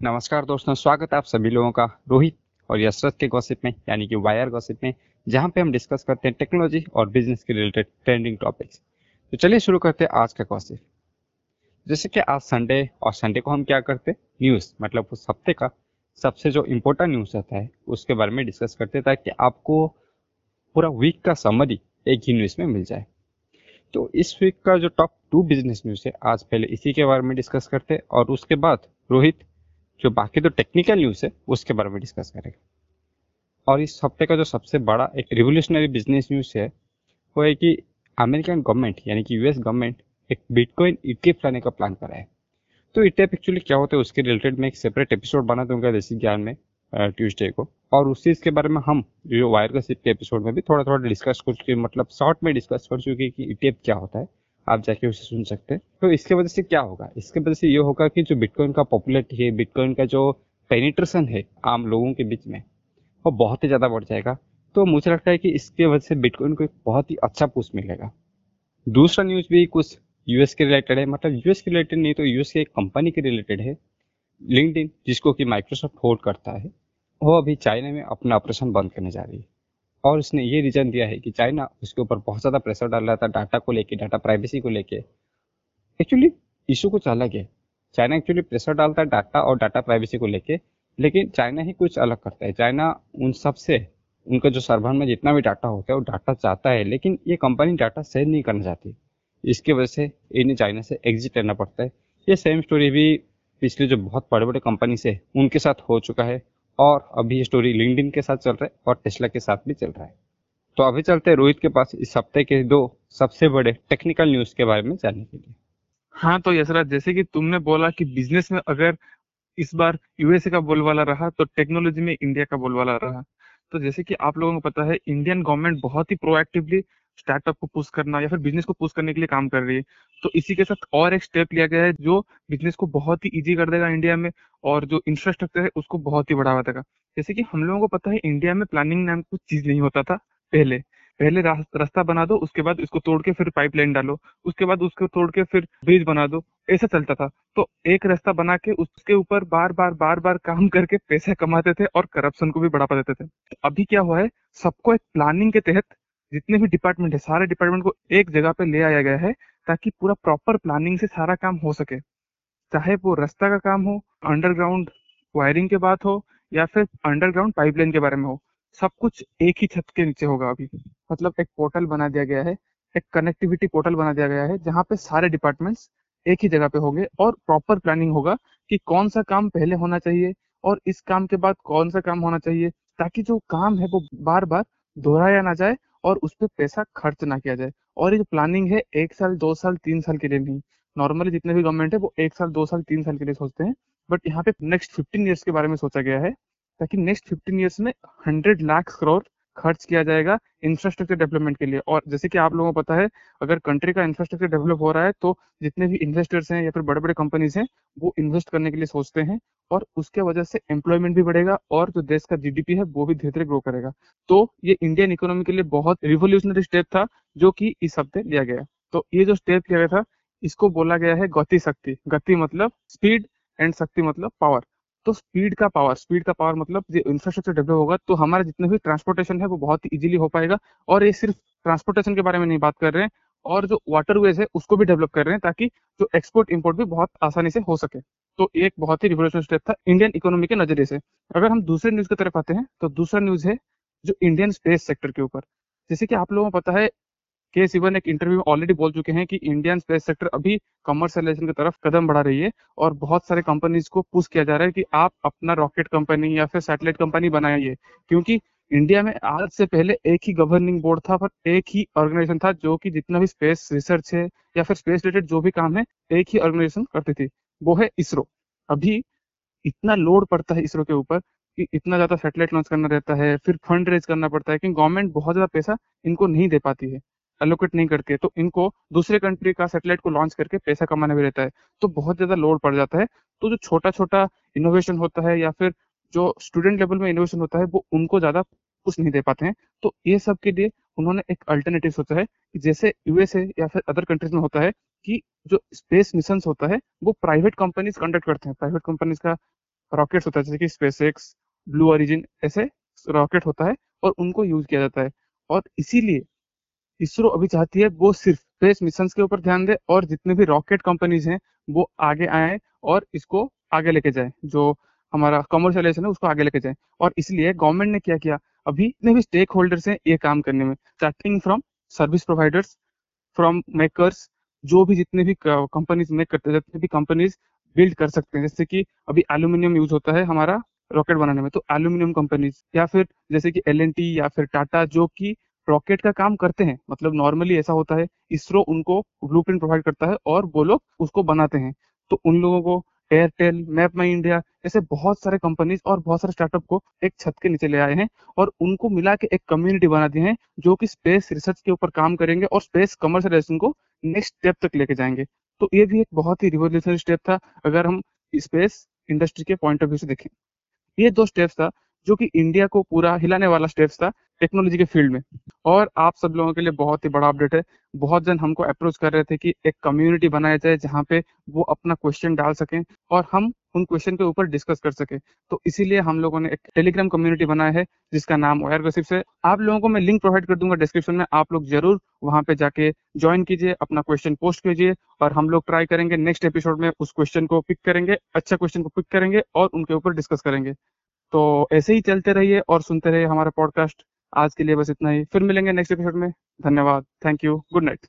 नमस्कार दोस्तों, स्वागत है आप सभी लोगों का रोहित और यशरत के गॉसिप में, यानी कि वायर गॉसिप में, जहाँ पे हम डिस्कस करते हैं टेक्नोलॉजी और बिज़नेस के रिलेटेड ट्रेंडिंग टॉपिक्स तो चलिए शुरू करते हैं आज का गॉसिप जैसे कि आज संडे और संडे को हम क्या करते न्यूज़ मतलब उस हफ़्ते का सबसे जो इम्पोर्टेंट न्यूज़ रहता है, उसके बारे में डिस्कस करते ताकि आपको पूरा वीक का समरी एक ही न्यूज़ में मिल जाए। तो इस वीक का जो टॉप टू बिज़नेस न्यूज़ है, आज पहले इसी के बारे में डिस्कस करते हैं और उसके बाद रोहित जो बाकी तो टेक्निकल न्यूज़ है, उसके बारे में डिस्कस करेंगे। और इस हफ़्ते का जो सबसे बड़ा एक रिवोल्यूशनरी बिज़नेस न्यूज़ है, वो है कि अमेरिकन गवर्नमेंट यानी कि यूएस गवर्नमेंट एक बिटकॉइन ईटीएफ लाने का प्लान कर रहा है। तो ईटीएफ एक्चुअली क्या होता है, उसके रिलेटेड मैं एक सेपरेट एपिसोड बना दूँगा देसी ज्ञान में ट्यूसडे को। और उस चीज़ के बारे में हम जो वायर का सिप के एपिसोड में भी थोड़ा थोड़ा डिस्कस कर चुके मतलब शॉर्ट में डिस्कस कर चुके कि ईटीएफ क्या होता है। आप जाके उसे सुन सकते हैं। तो इसके वजह से क्या होगा? इसके वजह से ये होगा कि जो बिटकॉइन का पॉपुलरिटी है बिटकॉइन का जो पेनिट्रेशन है आम लोगों के बीच में, वो बहुत ही ज़्यादा बढ़ जाएगा। तो मुझे लगता है कि इसके वजह से बिटकॉइन को एक बहुत ही अच्छा पुश मिलेगा। दूसरा न्यूज़ भी कुछ यूएस के रिलेटेड है। मतलब यूएस के रिलेटेड नहीं तो यूएस की एक कंपनी के रिलेटेड है। लिंकड जिसको कि माइक्रोसॉफ्ट होल्ड करता है, वो अभी चाइना में अपना ऑपरेशन बंद करने जा रही है। और उसने ये रीजन दिया है कि चाइना उसके ऊपर बहुत ज़्यादा प्रेशर डाल रहा था डाटा को लेके डाटा प्राइवेसी को लेके। एक्चुअली इशू कुछ अलग है। चाइना एक्चुअली प्रेशर डालता है डाटा और डाटा प्राइवेसी को लेके, लेकिन चाइना ही कुछ अलग करता है। चाइना उन सबसे, उनका जो सर्वर में जितना भी डाटा होता है, वो डाटा चाहता है, लेकिन ये कंपनी डाटा शेयर नहीं करना चाहती। इसकी वजह से इन्हें चाइना से एग्जिट करना पड़ता है। ये सेम स्टोरी भी पिछले जो बहुत बड़े बड़े कंपनी से उनके साथ हो चुका है। और अभी स्टोरी लिंकडिन के साथ चल रहा है और टेस्ला के साथ भी चल रहा है। तो अभी चलते हैं रोहित के पास इस हफ़्ते के दो सबसे बड़े टेक्निकल न्यूज़ के बारे में जानने के लिए। हाँ तो यशराज, जैसे कि तुमने बोला कि बिज़नेस में अगर इस बार यूएसए का बोलवाला रहा तो टेक्नोलॉजी में इंडिया का बोलवाला रहा। तो जैसे कि आप लोगों को पता है इंडियन गवर्नमेंट बहुत ही प्रोएक्टिवली स्टार्टअप को पुश करना या फिर बिज़नेस को पुश करने के लिए काम कर रही है। तो इसी के साथ और एक स्टेप लिया गया है जो बिज़नेस को बहुत ही इजी कर देगा इंडिया में और जो इंफ्रास्ट्रक्चर है उसको बहुत ही बढ़ावा देगा। जैसे कि हम लोगों को पता है इंडिया में प्लानिंग नाम कुछ चीज़ नहीं होता था पहले। पहले रास्ता बना दो, उसके बाद इसको तोड़ के फिर पाइपलाइन डालो, उसके बाद उसको तोड़ के फिर ब्रिज बना दो, ऐसा चलता था। तो एक रास्ता बना के उसके ऊपर बार बार बार बार काम करके पैसे कमाते थे और करप्शन को भी बढ़ावा देते थे। अभी क्या हुआ है, सबको एक प्लानिंग के तहत जितने भी डिपार्टमेंट है, सारे डिपार्टमेंट को एक जगह पे ले आया गया है ताकि पूरा प्रॉपर प्लानिंग से सारा काम हो सके। चाहे वो रास्ता का काम हो अंडरग्राउंड वायरिंग के बात हो या फिर अंडरग्राउंड पाइपलाइन के बारे में हो, सब कुछ एक ही छत के नीचे होगा अभी। मतलब एक पोर्टल बना दिया गया है, एक कनेक्टिविटी पोर्टल बना दिया गया है, जहाँ पे सारे डिपार्टमेंट्स एक ही जगह पे होंगे और प्रॉपर प्लानिंग होगा कि कौन सा काम पहले होना चाहिए और इस काम के बाद कौन सा काम होना चाहिए, ताकि जो काम है वो बार बार दोहराया ना जाए और उस पर पैसा खर्च ना किया जाए। और ये जो प्लानिंग है, एक साल, दो साल, तीन साल के लिए नहीं। नॉर्मली जितने भी गवर्नमेंट है, वो एक साल, दो साल, तीन साल के लिए सोचते हैं। बट यहाँ पे नेक्स्ट फिफ्टीन ईयर्स के बारे में सोचा गया है, ताकि नेक्स्ट फिफ्टीन ईयर्स में हंड्रेड लाख करोड़ खर्च किया जाएगा इंफ्रास्ट्रक्चर डेवलपमेंट के लिए। और जैसे कि आप लोगों को पता है, अगर कंट्री का इंफ्रास्ट्रक्चर डेवलप हो रहा है तो जितने भी इन्वेस्टर्स हैं या फिर बड़े बड़े कंपनीज़ हैं, वो इन्वेस्ट करने के लिए सोचते हैं और उसके वजह से एम्प्लॉयमेंट भी बढ़ेगा और जो देश का जीडीपी है, वो भी धीरे धीरे ग्रो करेगा। तो ये इंडियन इकोनॉमी के लिए बहुत रिवोल्यूशनरी स्टेप था, जो कि इस हफ़्ते लिया गया। तो ये जो स्टेप लिया गया था, इसको बोला गया है गति शक्ति। गति मतलब स्पीड एंड शक्ति मतलब पावर तो स्पीड का पावर स्पीड का पावर मतलब इंफ्रास्ट्रक्चर डेवलप होगा तो हमारा जितने भी ट्रांसपोर्टेशन है वो बहुत ही इजीली हो पाएगा। और ये सिर्फ़ ट्रांसपोर्टेशन के बारे में नहीं बात कर रहे हैं, और जो वाटरवेज है उसको भी डेवलप कर रहे हैं ताकि जो एक्सपोर्ट इम्पोर्ट भी बहुत आसानी से हो सके। तो एक बहुत ही रिवोल्यूशन स्टेप था इंडियन इकोनॉमी के नज़रिए से। अगर हम दूसरे न्यूज़ की तरफ़ आते हैं तो दूसरा न्यूज़ है जो इंडियन स्पेस सेक्टर के ऊपर। जैसे कि आप लोगों को पता है के सिवन एक इंटरव्यू में ऑलरेडी बोल चुके हैं कि इंडियन स्पेस सेक्टर अभी कमर्शियलाइजेशन की तरफ़ कदम बढ़ा रही है और बहुत सारे कंपनीज़ को पुश किया जा रहा है कि आप अपना रॉकेट कंपनी या फिर सैटेलाइट कंपनी बनाइए। क्योंकि इंडिया में आज से पहले एक ही गवर्निंग बोर्ड था, पर एक ही ऑर्गेनाइजेशन था जो कि जितना भी स्पेस रिसर्च है या फिर स्पेस रिलेटेड जो भी काम है, एक ही ऑर्गेनाइजेशन करती थी। वो है इसरो अभी इतना लोड पड़ता है इसरो के ऊपर कि इतना ज़्यादा सैटेलाइट लॉन्च करना रहता है, फिर फंड रेज करना पड़ता है, क्योंकि गवर्नमेंट बहुत ज़्यादा पैसा इनको नहीं दे पाती है। एलोकेट नहीं करती है तो इनको दूसरे कंट्री का सैटेलाइट को लॉन्च करके पैसा कमाना भी रहता है तो बहुत ज़्यादा लोड पड़ जाता है। तो जो छोटा छोटा इनोवेशन होता है या फिर जो स्टूडेंट लेवल में इनोवेशन होता है, वो उनको ज़्यादा कुछ नहीं दे पाते हैं। तो ये सब के लिए उन्होंने एक अल्टरनेटिव सोचा है कि जैसे यूएसए या फिर अदर कंट्रीज़ में होता है कि जो स्पेस मिशन होता है, वो प्राइवेट कंपनीज़ कंडक्ट करते हैं। प्राइवेट कंपनीज़ का रॉकेट होता है, जैसे कि स्पेस एक्स ब्लू ऑरिजिन ऐसे रॉकेट होता है और उनको यूज़ किया जाता है। और इसीलिए इसरो अभी चाहती है वो सिर्फ़ स्पेस मिशन के ऊपर ध्यान दे और जितने भी रॉकेट कंपनीज़ हैं, वो आगे आए और इसको आगे लेके जाए, जो हमारा कमर्शियलाइजेशन है उसको आगे लेके जाए। और इसलिए गवर्नमेंट ने क्या किया? अभी जितने भी स्टेक होल्डर्स हैं, ये काम करने में starting from service providers from makers जो भी जितने भी कंपनीज़ मेक करते जितने भी कंपनीज़ बिल्ड कर सकते हैं। जैसे कि अभी एल्यूमिनियम यूज़ होता है हमारा रॉकेट बनाने में तो एल्यूमिनियम कंपनीज़ या फिर जैसे कि एल या फिर टाटा जो कि रॉकेट का काम करते हैं। मतलब नॉर्मली ऐसा होता है, इसरो उनको ब्लूप्रिंट प्रोवाइड करता है और वो लोग उसको बनाते हैं। तो उन लोगों को एयरटेल मैप माई इंडिया ऐसे बहुत सारे कंपनीज़ और बहुत सारे स्टार्टअप को एक छत के नीचे ले आए हैं और उनको मिला के एक कम्युनिटी बना दी है जो कि स्पेस रिसर्च के ऊपर काम करेंगे और स्पेस कमर्शियलाइजेशन को नेक्स्ट स्टेप तक लेके जाएँगे। तो ये भी एक बहुत ही रिवोल्यूशनरी स्टेप था, अगर हम स्पेस इंडस्ट्री के पॉइंट ऑफ़ व्यू से देखें। ये दो स्टेप्स था जो कि इंडिया को पूरा हिलाने वाला स्टेप्स था टेक्नोलॉजी के फ़ील्ड में। और आप सब लोगों के लिए बहुत ही बड़ा अपडेट है। बहुत जन हमको अप्रोच कर रहे थे कि एक कम्युनिटी बनाया जाए जहाँ पे वो अपना क्वेश्चन डाल सकें और हम उन क्वेश्चन के ऊपर डिस्कस कर सके। तो इसीलिए हम लोगों ने एक टेलीग्राम कम्युनिटी बनाया है, जिसका नाम वायर गसिप से आप लोगों को मैं लिंक प्रोवाइड कर दूँगा डिस्क्रिप्शन में। आप लोग ज़रूर वहाँ पे जाके ज्वाइन कीजिए, अपना क्वेश्चन पोस्ट कीजिए और हम लोग ट्राई करेंगे। नेक्स्ट एपिसोड में उस क्वेश्चन को पिक करेंगे अच्छा क्वेश्चन को पिक करेंगे और उनके ऊपर डिस्कस करेंगे। तो ऐसे ही चलते रहिए और सुनते रहिए हमारा पॉडकास्ट आज के लिए बस इतना ही। फिर मिलेंगे नेक्स्ट एपिसोड में। धन्यवाद। Thank you good night